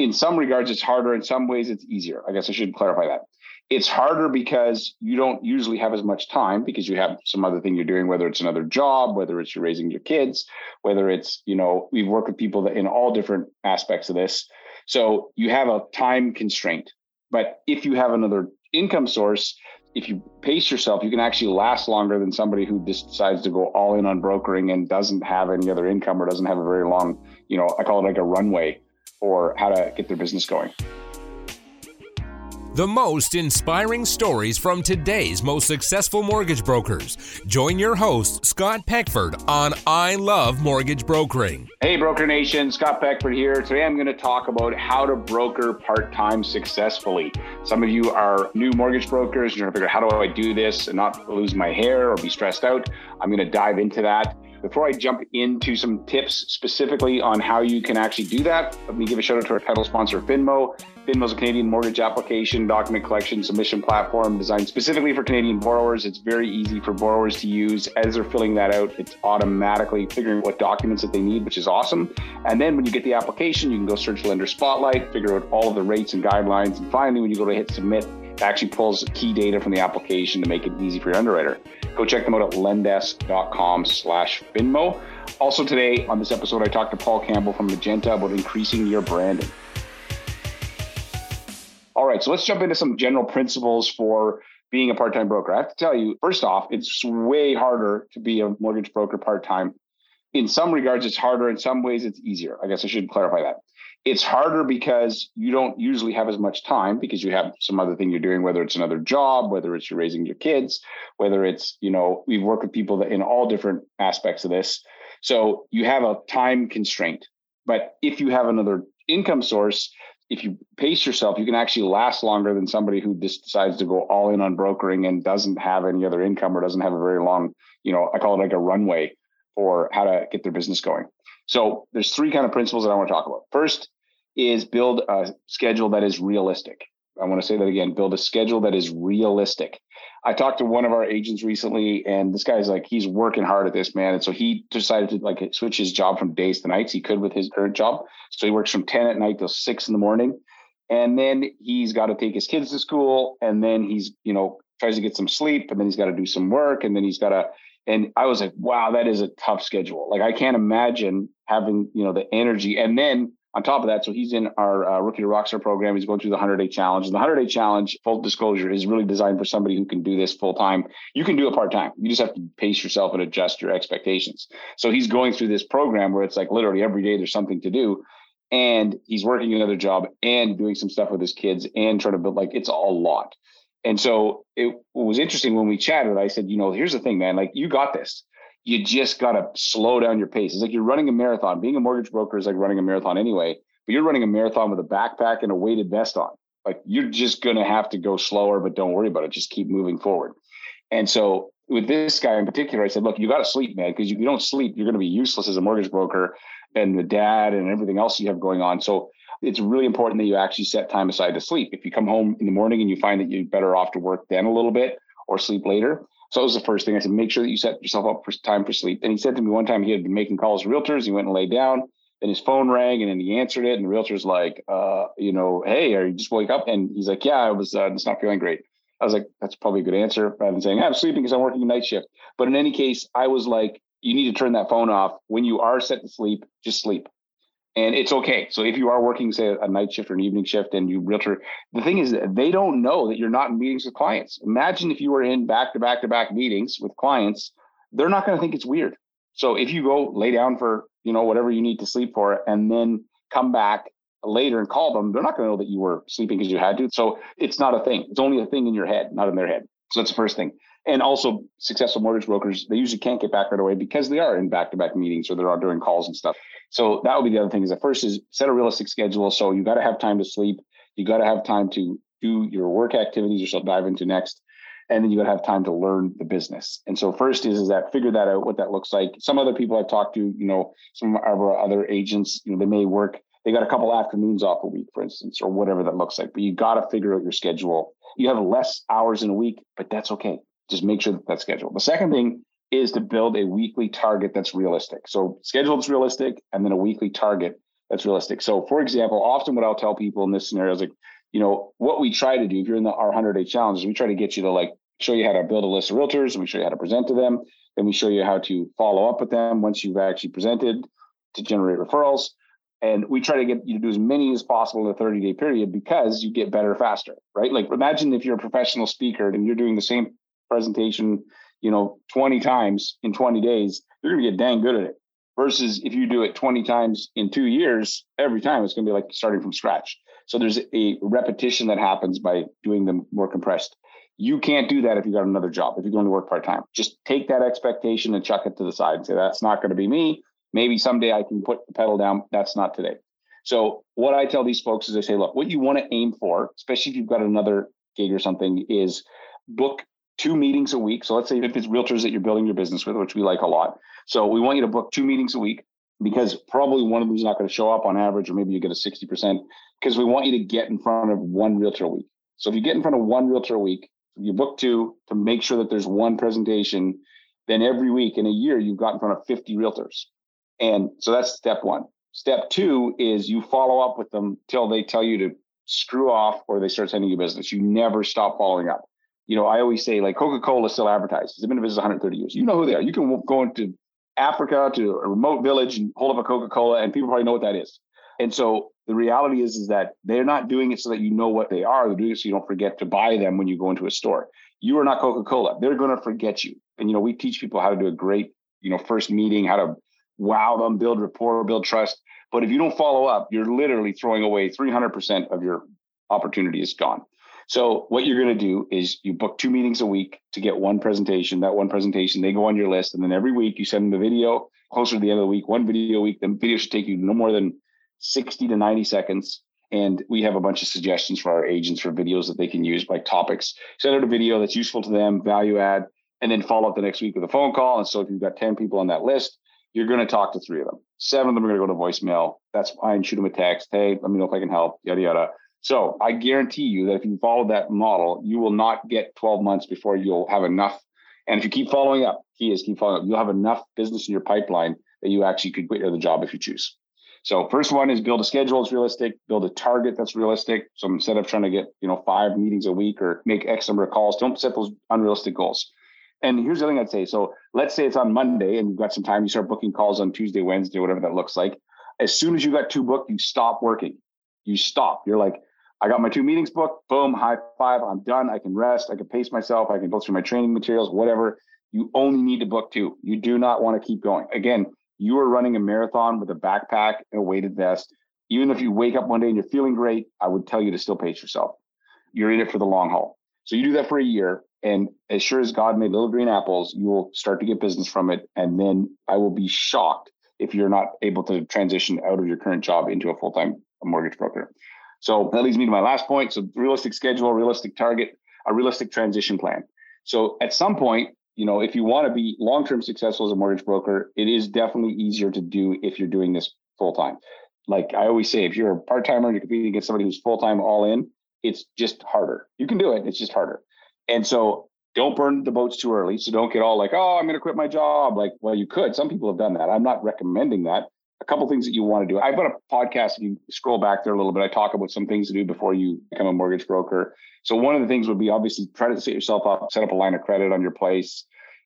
in some regards, it's harder. In some ways, it's easier. I guess I should clarify that. It's harder because you don't usually have as much time because you have some other thing you're doing, whether it's another job, whether it's you're raising your kids, whether it's, you know, we've worked with people that in all different aspects of this. So you have a time constraint. But if you have another income source, if you pace yourself, you can actually last longer than somebody who just decides to go all in on brokering and doesn't have any other income or doesn't have a very long, you know, I call it like a runway for how to get their business going. The most inspiring stories from today's most successful mortgage brokers. Join your host, Scott Peckford, on I Love Mortgage Brokering. Hey, Broker Nation, Scott Peckford here. Today I'm going to talk about how to broker part time successfully. Some of you are new mortgage brokers. You're trying to figure out how do I do this and not lose my hair or be stressed out. I'm going to dive into that. Before I jump into some tips specifically on how you can actually do that, let me give a shout out to our title sponsor, Finmo. Finmo is a Canadian mortgage application, document collection, submission platform designed specifically for Canadian borrowers. It's very easy for borrowers to use. As they're filling that out, it's automatically figuring what documents that they need, which is awesome. And then when you get the application, you can go search Lender Spotlight, figure out all of the rates and guidelines. And finally, when you go to hit submit, it actually pulls key data from the application to make it easy for your underwriter. Go check them out at lendesk.com slash Finmo. Also today on this episode, I talked to Paul Campbell from Magenta about increasing your branding. All right, so let's jump into some general principles for being a part-time broker. I have to tell you, first off, it's way harder to be a mortgage broker part-time. In some regards, it's harder. In some ways, it's easier. I guess I should clarify that. It's harder because you don't usually have as much time because you have some other thing you're doing, whether it's another job, whether it's you're raising your kids, whether it's, you know, we've worked with people that in all different aspects of this. So you have a time constraint. But if you have another income source, if you pace yourself, you can actually last longer than somebody who just decides to go all in on brokering and doesn't have any other income or doesn't have a very long, you know, I call it like a runway for how to get their business going. So there's three kind of principles that I want to talk about. First is build a schedule that is realistic. I want to say that again, build a schedule that is realistic. I talked to one of our agents recently, and this guy's like, he's working hard at this, man. And so he decided to like switch his job from days to nights. He could with his current job. So he works from 10 at night till six in the morning. And then he's got to take his kids to school. And then he's, you know, tries to get some sleep. And then he's got to do some work. And then he's got to and I was like, wow, that is a tough schedule. Like I can't imagine having, you know, the energy. And then on top of that, so he's in our uh, Rookie to Rockstar program. He's going through the 100 day challenge. And the 100 day challenge, full disclosure, is really designed for somebody who can do this full time. You can do it part time. You just have to pace yourself and adjust your expectations. So he's going through this program where it's like literally every day there's something to do. And he's working another job and doing some stuff with his kids and trying to build like it's a lot. And so it was interesting when we chatted. I said, you know, here's the thing, man. Like, you got this. You just got to slow down your pace. It's like you're running a marathon. Being a mortgage broker is like running a marathon anyway, but you're running a marathon with a backpack and a weighted vest on. Like, you're just going to have to go slower, but don't worry about it. Just keep moving forward. And so, with this guy in particular, I said, look, you got to sleep, man, because you, you don't sleep, you're going to be useless as a mortgage broker and the dad and everything else you have going on. So, it's really important that you actually set time aside to sleep. If you come home in the morning and you find that you're better off to work then a little bit or sleep later. So that was the first thing I said, make sure that you set yourself up for time for sleep. And he said to me one time he had been making calls to realtors. He went and laid down. and his phone rang and then he answered it. And the realtor's like, uh, you know, hey, are you just wake up? And he's like, yeah, I was uh, just not feeling great. I was like, that's probably a good answer rather than saying, I'm sleeping because I'm working a night shift. But in any case, I was like, you need to turn that phone off. When you are set to sleep, just sleep and it's okay. So if you are working, say, a night shift or an evening shift, and you realtor, the thing is, they don't know that you're not in meetings with clients. Imagine if you were in back to back to back meetings with clients, they're not going to think it's weird. So if you go lay down for you know whatever you need to sleep for, and then come back later and call them, they're not going to know that you were sleeping because you had to. So it's not a thing. It's only a thing in your head, not in their head. So that's the first thing. And also, successful mortgage brokers, they usually can't get back right away because they are in back to back meetings or they're doing calls and stuff. So that would be the other thing is the first is set a realistic schedule. So you got to have time to sleep. You got to have time to do your work activities, which I'll dive into next. And then you got to have time to learn the business. And so first is, is that figure that out, what that looks like. Some other people I've talked to, you know, some of our other agents, you know, they may work, they got a couple afternoons off a week, for instance, or whatever that looks like. But you got to figure out your schedule. You have less hours in a week, but that's okay. Just make sure that that's scheduled. The second thing is to build a weekly target that's realistic. So schedule that's realistic and then a weekly target that's realistic. So, for example, often what I'll tell people in this scenario is like, you know, what we try to do if you're in the, our 100 day challenge is we try to get you to like show you how to build a list of realtors and we show you how to present to them. Then we show you how to follow up with them once you've actually presented to generate referrals. And we try to get you to do as many as possible in a 30 day period because you get better faster, right? Like imagine if you're a professional speaker and you're doing the same presentation, you know, 20 times in 20 days, you're going to get dang good at it. Versus if you do it 20 times in two years, every time it's going to be like starting from scratch. So there's a repetition that happens by doing them more compressed. You can't do that if you got another job, if you're going to work part time. Just take that expectation and chuck it to the side and say, that's not going to be me. Maybe someday I can put the pedal down. That's not today. So what I tell these folks is I say, look, what you want to aim for, especially if you've got another gig or something, is book two meetings a week. So let's say if it's realtors that you're building your business with, which we like a lot. So we want you to book two meetings a week because probably one of them is not going to show up on average, or maybe you get a 60% because we want you to get in front of one realtor a week. So if you get in front of one realtor a week, you book two to make sure that there's one presentation, then every week in a year, you've got in front of 50 realtors. And so that's step one. Step two is you follow up with them till they tell you to screw off or they start sending you business. You never stop following up. You know, I always say like Coca-Cola still advertises. They've been in business 130 years. You know who they are. You can go into Africa to a remote village and hold up a Coca-Cola and people probably know what that is. And so the reality is, is that they're not doing it so that you know what they are. They're doing it so you don't forget to buy them when you go into a store. You are not Coca-Cola. They're going to forget you. And, you know, we teach people how to do a great, you know, first meeting, how to wow them, build rapport, build trust. But if you don't follow up, you're literally throwing away 300% of your opportunity is gone. So what you're going to do is you book two meetings a week to get one presentation. That one presentation, they go on your list. And then every week you send them the video closer to the end of the week, one video a week. The video should take you no more than 60 to 90 seconds. And we have a bunch of suggestions for our agents for videos that they can use by topics. Send out a video that's useful to them, value add, and then follow up the next week with a phone call. And so if you've got 10 people on that list, you're going to talk to three of them. Seven of them are going to go to voicemail. That's fine. Shoot them a text. Hey, let me know if I can help. Yada yada. So I guarantee you that if you follow that model, you will not get 12 months before you'll have enough. And if you keep following up, key is keep following up. You'll have enough business in your pipeline that you actually could quit the job if you choose. So first one is build a schedule that's realistic, build a target that's realistic. So instead of trying to get, you know, five meetings a week or make X number of calls, don't set those unrealistic goals. And here's the thing I'd say. So let's say it's on Monday and you've got some time, you start booking calls on Tuesday, Wednesday, whatever that looks like. As soon as you got two booked, you stop working. You stop. You're like, I got my two meetings booked. Boom, high five. I'm done. I can rest. I can pace myself. I can go through my training materials, whatever. You only need to book two. You do not want to keep going. Again, you are running a marathon with a backpack and a weighted vest. Even if you wake up one day and you're feeling great, I would tell you to still pace yourself. You're in it for the long haul. So you do that for a year. And as sure as God made little green apples, you will start to get business from it. And then I will be shocked if you're not able to transition out of your current job into a full time mortgage broker. So that leads me to my last point. So realistic schedule, realistic target, a realistic transition plan. So at some point, you know, if you want to be long term successful as a mortgage broker, it is definitely easier to do if you're doing this full time. Like I always say, if you're a part timer and you're competing against somebody who's full time all in, it's just harder. You can do it, it's just harder. And so don't burn the boats too early. So don't get all like, oh, I'm going to quit my job. Like, well, you could. Some people have done that. I'm not recommending that. A couple things that you want to do. I've got a podcast. If you scroll back there a little bit, I talk about some things to do before you become a mortgage broker. So one of the things would be obviously try to set yourself up, set up a line of credit on your place.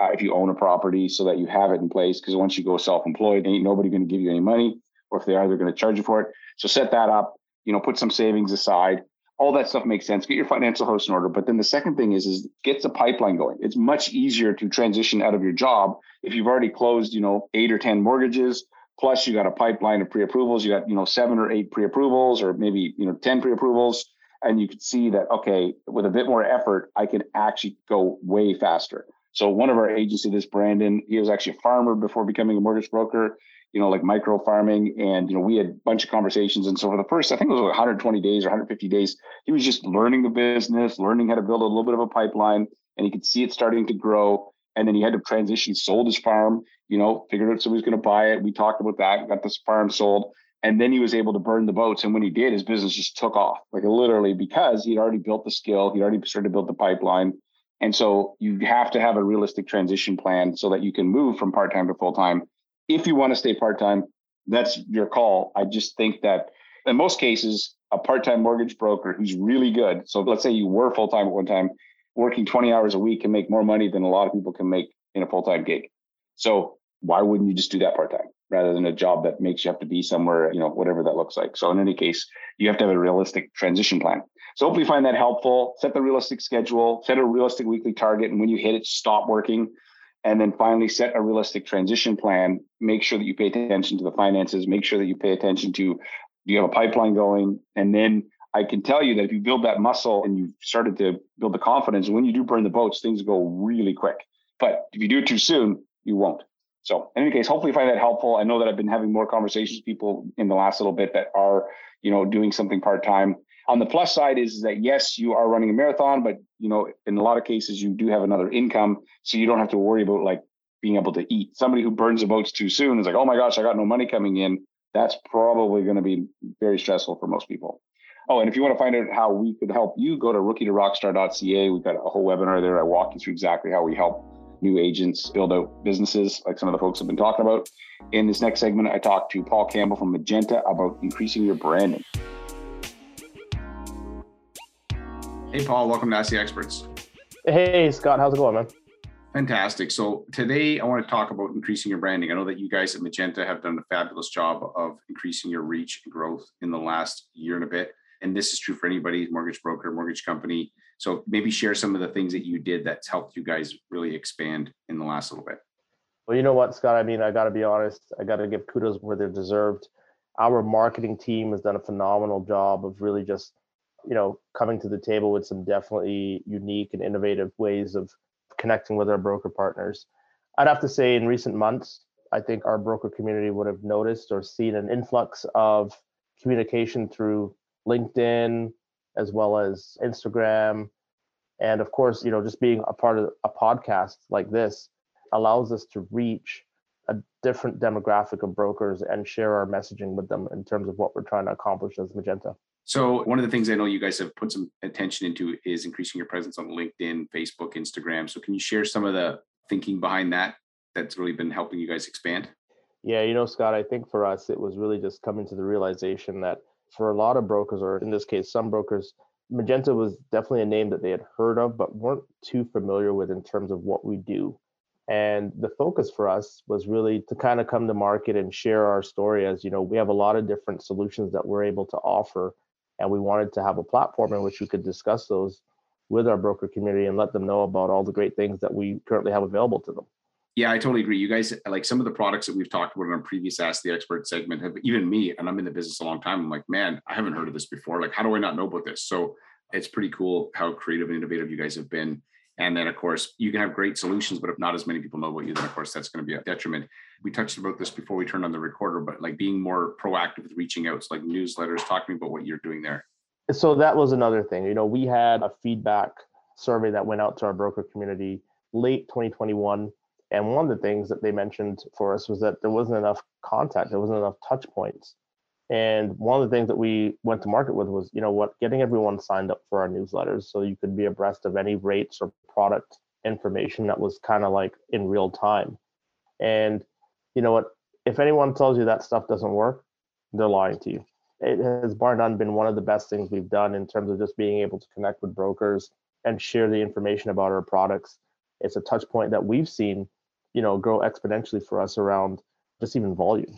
Uh, if you own a property, so that you have it in place, because once you go self-employed, ain't nobody going to give you any money, or if they are, they're going to charge you for it. So set that up. You know, put some savings aside all that stuff makes sense. Get your financial house in order. But then the second thing is, is get the pipeline going. It's much easier to transition out of your job if you've already closed, you know, eight or 10 mortgages, plus you got a pipeline of pre-approvals. You got, you know, seven or eight pre-approvals or maybe, you know, 10 pre-approvals. And you can see that, okay, with a bit more effort, I can actually go way faster. So one of our agency, this Brandon, he was actually a farmer before becoming a mortgage broker you know, like micro farming. And, you know, we had a bunch of conversations. And so for the first, I think it was 120 days or 150 days, he was just learning the business, learning how to build a little bit of a pipeline, and he could see it starting to grow. And then he had to transition, sold his farm, you know, figured out somebody's going to buy it. We talked about that, got this farm sold. And then he was able to burn the boats. And when he did, his business just took off, like literally because he'd already built the skill, he'd already started to build the pipeline. And so you have to have a realistic transition plan so that you can move from part time to full time if you want to stay part time, that's your call. I just think that in most cases, a part-time mortgage broker who's really good. So let's say you were full-time at one time, working 20 hours a week can make more money than a lot of people can make in a full-time gig. So why wouldn't you just do that part-time rather than a job that makes you have to be somewhere, you know, whatever that looks like. So in any case, you have to have a realistic transition plan. So hopefully you find that helpful. Set the realistic schedule, set a realistic weekly target, and when you hit it, stop working. And then finally set a realistic transition plan. Make sure that you pay attention to the finances, make sure that you pay attention to do you have a pipeline going? And then I can tell you that if you build that muscle and you've started to build the confidence, when you do burn the boats, things go really quick. But if you do it too soon, you won't. So in any case, hopefully you find that helpful. I know that I've been having more conversations with people in the last little bit that are, you know, doing something part-time. On the plus side is that yes, you are running a marathon, but you know, in a lot of cases you do have another income. So you don't have to worry about like being able to eat. Somebody who burns the boats too soon is like, oh my gosh, I got no money coming in that's probably going to be very stressful for most people. Oh, and if you want to find out how we could help you, go to rookie2rockstar.ca. We've got a whole webinar there. I walk you through exactly how we help new agents build out businesses, like some of the folks have been talking about. In this next segment, I talked to Paul Campbell from Magenta about increasing your branding. Hey, Paul, welcome to Ask the Experts. Hey, Scott, how's it going, man? Fantastic. So today I want to talk about increasing your branding. I know that you guys at Magenta have done a fabulous job of increasing your reach and growth in the last year and a bit. And this is true for anybody, mortgage broker, mortgage company. So maybe share some of the things that you did that's helped you guys really expand in the last little bit. Well, you know what, Scott? I mean, I got to be honest. I got to give kudos where they're deserved. Our marketing team has done a phenomenal job of really just, you know, coming to the table with some definitely unique and innovative ways of connecting with our broker partners. I'd have to say, in recent months, I think our broker community would have noticed or seen an influx of communication through LinkedIn as well as Instagram. And of course, you know, just being a part of a podcast like this allows us to reach a different demographic of brokers and share our messaging with them in terms of what we're trying to accomplish as Magenta. So one of the things I know you guys have put some attention into is increasing your presence on LinkedIn, Facebook, Instagram. So can you share some of the thinking behind that that's really been helping you guys expand? Yeah, you know, Scott, I think for us it was really just coming to the realization that for a lot of brokers, or in this case, some brokers, Magenta was definitely a name that they had heard of, but weren't too familiar with in terms of what we do. And the focus for us was really to kind of come to market and share our story as, you know, we have a lot of different solutions that we're able to offer and we wanted to have a platform in which we could discuss those with our broker community and let them know about all the great things that we currently have available to them. Yeah, I totally agree. You guys like some of the products that we've talked about in our previous Ask the Expert segment have even me, and I'm in the business a long time. I'm like, man, I haven't heard of this before. Like, how do I not know about this? So it's pretty cool how creative and innovative you guys have been. And then, of course, you can have great solutions, but if not as many people know about you, then of course that's going to be a detriment. We touched about this before we turned on the recorder, but like being more proactive with reaching out, so like newsletters, talking about what you're doing there so that was another thing. You know, we had a feedback survey that went out to our broker community late 2021. And one of the things that they mentioned for us was that there wasn't enough contact, there wasn't enough touch points. And one of the things that we went to market with was, you know what, getting everyone signed up for our newsletters so you could be abreast of any rates or product information that was kind of like in real time. And you know what, if anyone tells you that stuff doesn't work, they're lying to you it has bar none been one of the best things we've done in terms of just being able to connect with brokers and share the information about our products. It's a touch point that we've seen, you know, grow exponentially for us around just even volume.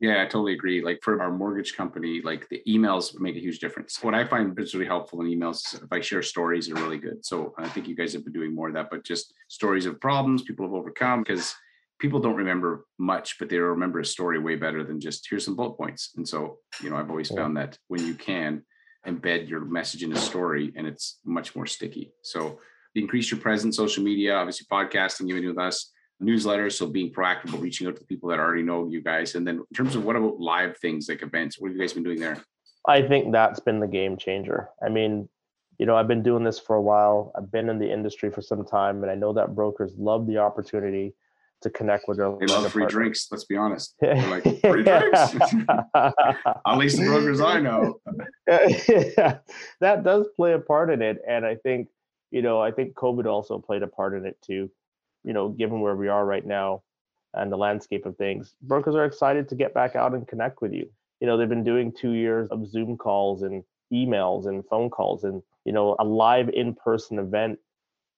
Yeah, I totally agree. Like for our mortgage company, like the emails make a huge difference. What I find is really helpful in emails, if I share stories, are really good. So I think you guys have been doing more of that, but just stories of problems people have overcome because people don't remember much, but they remember a story way better than just here's some bullet points. And so, you know, I've always yeah. found that when you can embed your message in a story and it's much more sticky. So increase your presence, social media, obviously podcasting, even with us, newsletters. So being proactive, reaching out to the people that already know you guys. And then in terms of what about live things like events, what have you guys been doing there? I think that's been the game changer. I mean, you know, I've been doing this for a while. I've been in the industry for some time, and I know that brokers love the opportunity to connect with their. They love free partner. drinks. Let's be honest. They're like free drinks. At least the brokers I know. yeah, that does play a part in it, and I think you know I think COVID also played a part in it too. You know, given where we are right now, and the landscape of things, brokers are excited to get back out and connect with you. You know, they've been doing two years of Zoom calls and emails and phone calls, and you know, a live in-person event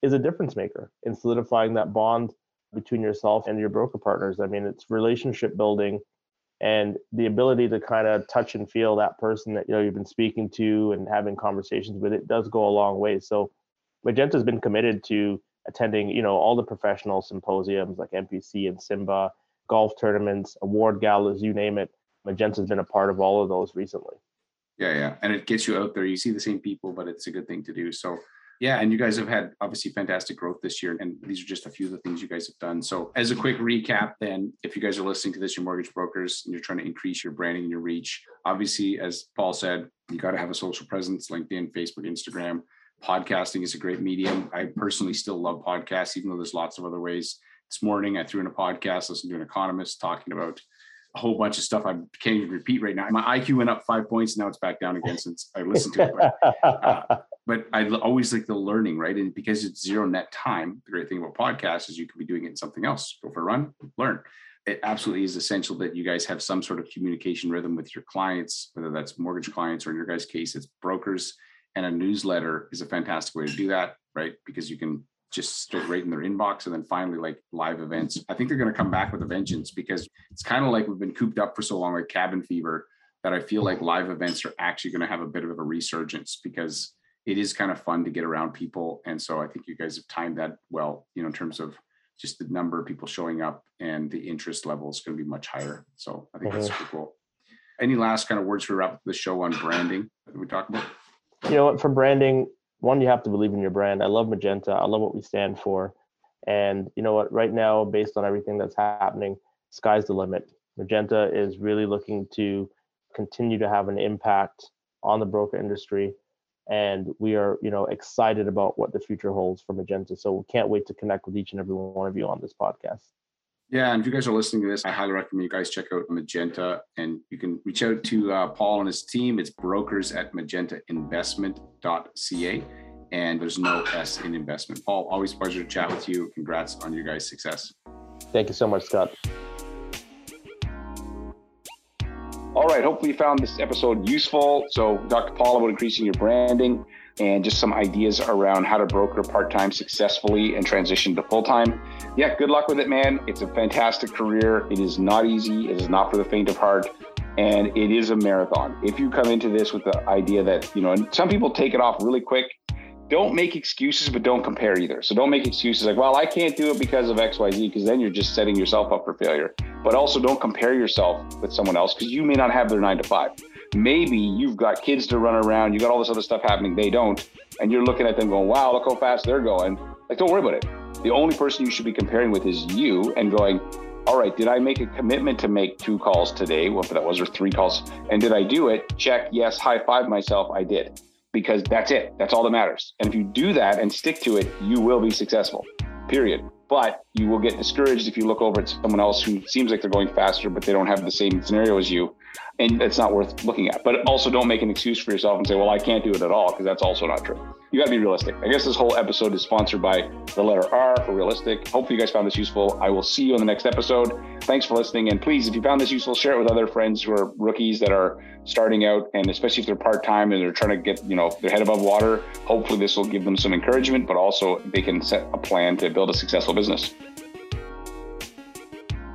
is a difference maker in solidifying that bond between yourself and your broker partners. I mean, it's relationship building and the ability to kind of touch and feel that person that you know you've been speaking to and having conversations with it does go a long way. So Magenta has been committed to attending, you know, all the professional symposiums like NPC and SIMBA, golf tournaments, award galas, you name it. Magenta's been a part of all of those recently. Yeah, yeah. And it gets you out there. You see the same people, but it's a good thing to do. So yeah, and you guys have had obviously fantastic growth this year, and these are just a few of the things you guys have done. So, as a quick recap, then, if you guys are listening to this, your mortgage brokers, and you're trying to increase your branding and your reach, obviously, as Paul said, you got to have a social presence: LinkedIn, Facebook, Instagram. Podcasting is a great medium. I personally still love podcasts, even though there's lots of other ways. This morning, I threw in a podcast, listened to an economist talking about a whole bunch of stuff I can't even repeat right now. My IQ went up five points. Now it's back down again since I listened to it. But, uh, but I always like the learning, right? And because it's zero net time, the great thing about podcasts is you can be doing it in something else. Go for a run, learn. It absolutely is essential that you guys have some sort of communication rhythm with your clients, whether that's mortgage clients or in your guys' case, it's brokers. And a newsletter is a fantastic way to do that, right? Because you can just straight right in their inbox. And then finally, like live events. I think they're going to come back with a vengeance because it's kind of like we've been cooped up for so long, like cabin fever, that I feel like live events are actually going to have a bit of a resurgence because it is kind of fun to get around people. And so I think you guys have timed that well, you know, in terms of just the number of people showing up and the interest level is going to be much higher. So I think mm-hmm. that's pretty cool. Any last kind of words for wrap up the show on branding that we talk about? You know what, for branding, one, you have to believe in your brand. I love Magenta. I love what we stand for. And you know what, right now, based on everything that's happening, sky's the limit. Magenta is really looking to continue to have an impact on the broker industry. And we are, you know, excited about what the future holds for Magenta. So we can't wait to connect with each and every one of you on this podcast. Yeah, and if you guys are listening to this, I highly recommend you guys check out Magenta and you can reach out to uh, Paul and his team. It's brokers at magentainvestment.ca and there's no S in investment. Paul, always a pleasure to chat with you. Congrats on your guys' success. Thank you so much, Scott. All right. Hopefully, you found this episode useful. So, Dr. Paul about increasing your branding and just some ideas around how to broker part time successfully and transition to full time. Yeah, good luck with it, man. It's a fantastic career. It is not easy, it is not for the faint of heart. And it is a marathon. If you come into this with the idea that, you know, and some people take it off really quick, don't make excuses, but don't compare either. So don't make excuses like, well, I can't do it because of XYZ, because then you're just setting yourself up for failure. But also don't compare yourself with someone else because you may not have their nine to five maybe you've got kids to run around, you got all this other stuff happening, they don't, and you're looking at them going, wow, look how fast they're going. Like, don't worry about it. The only person you should be comparing with is you and going, all right, did I make a commitment to make two calls today? Whatever that was, or three calls. And did I do it? Check, yes, high five myself, I did. Because that's it. That's all that matters. And if you do that and stick to it, you will be successful, period. But you will get discouraged if you look over at someone else who seems like they're going faster, but they don't have the same scenario as you and it's not worth looking at. But also don't make an excuse for yourself and say, well, I can't do it at all, because that's also not true. You got to be realistic. I guess this whole episode is sponsored by the letter R for realistic. Hopefully, you guys found this useful. I will see you in the next episode. Thanks for listening. And please, if you found this useful, share it with other friends who are rookies that are starting out, and especially if they're part time and they're trying to get, you know, their head above water. Hopefully, this will give them some encouragement, but also they can set a plan to build a successful business.